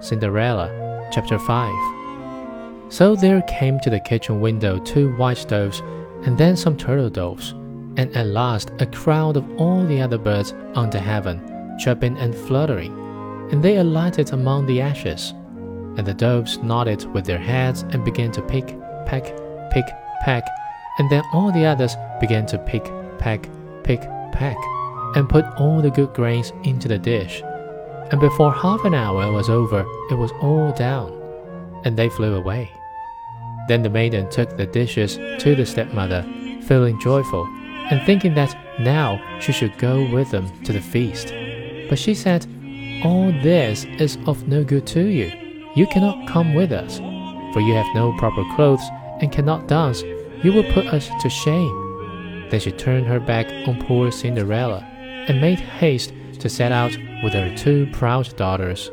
Cinderella, chapter 5. So there came to the kitchen window two white doves, and then some turtle doves, and at last a crowd of all the other birds under heaven, chirping and fluttering, and they alighted among the ashes. And the doves nodded with their heads and began to pick, peck, pick, peck, and then all the others began to pick, peck, pick, peck, and put all the good grains into the dish. And before half an hour was over, it was all down, and they flew away. Then the maiden took the dishes to the stepmother, feeling joyful, and thinking that now she should go with them to the feast. But she said, All this is of no good to you. You cannot come with us, for you have no proper clothes and cannot dance. You will put us to shame. Then she turned her back on poor Cinderella and made haste to set out with her two proud daughters.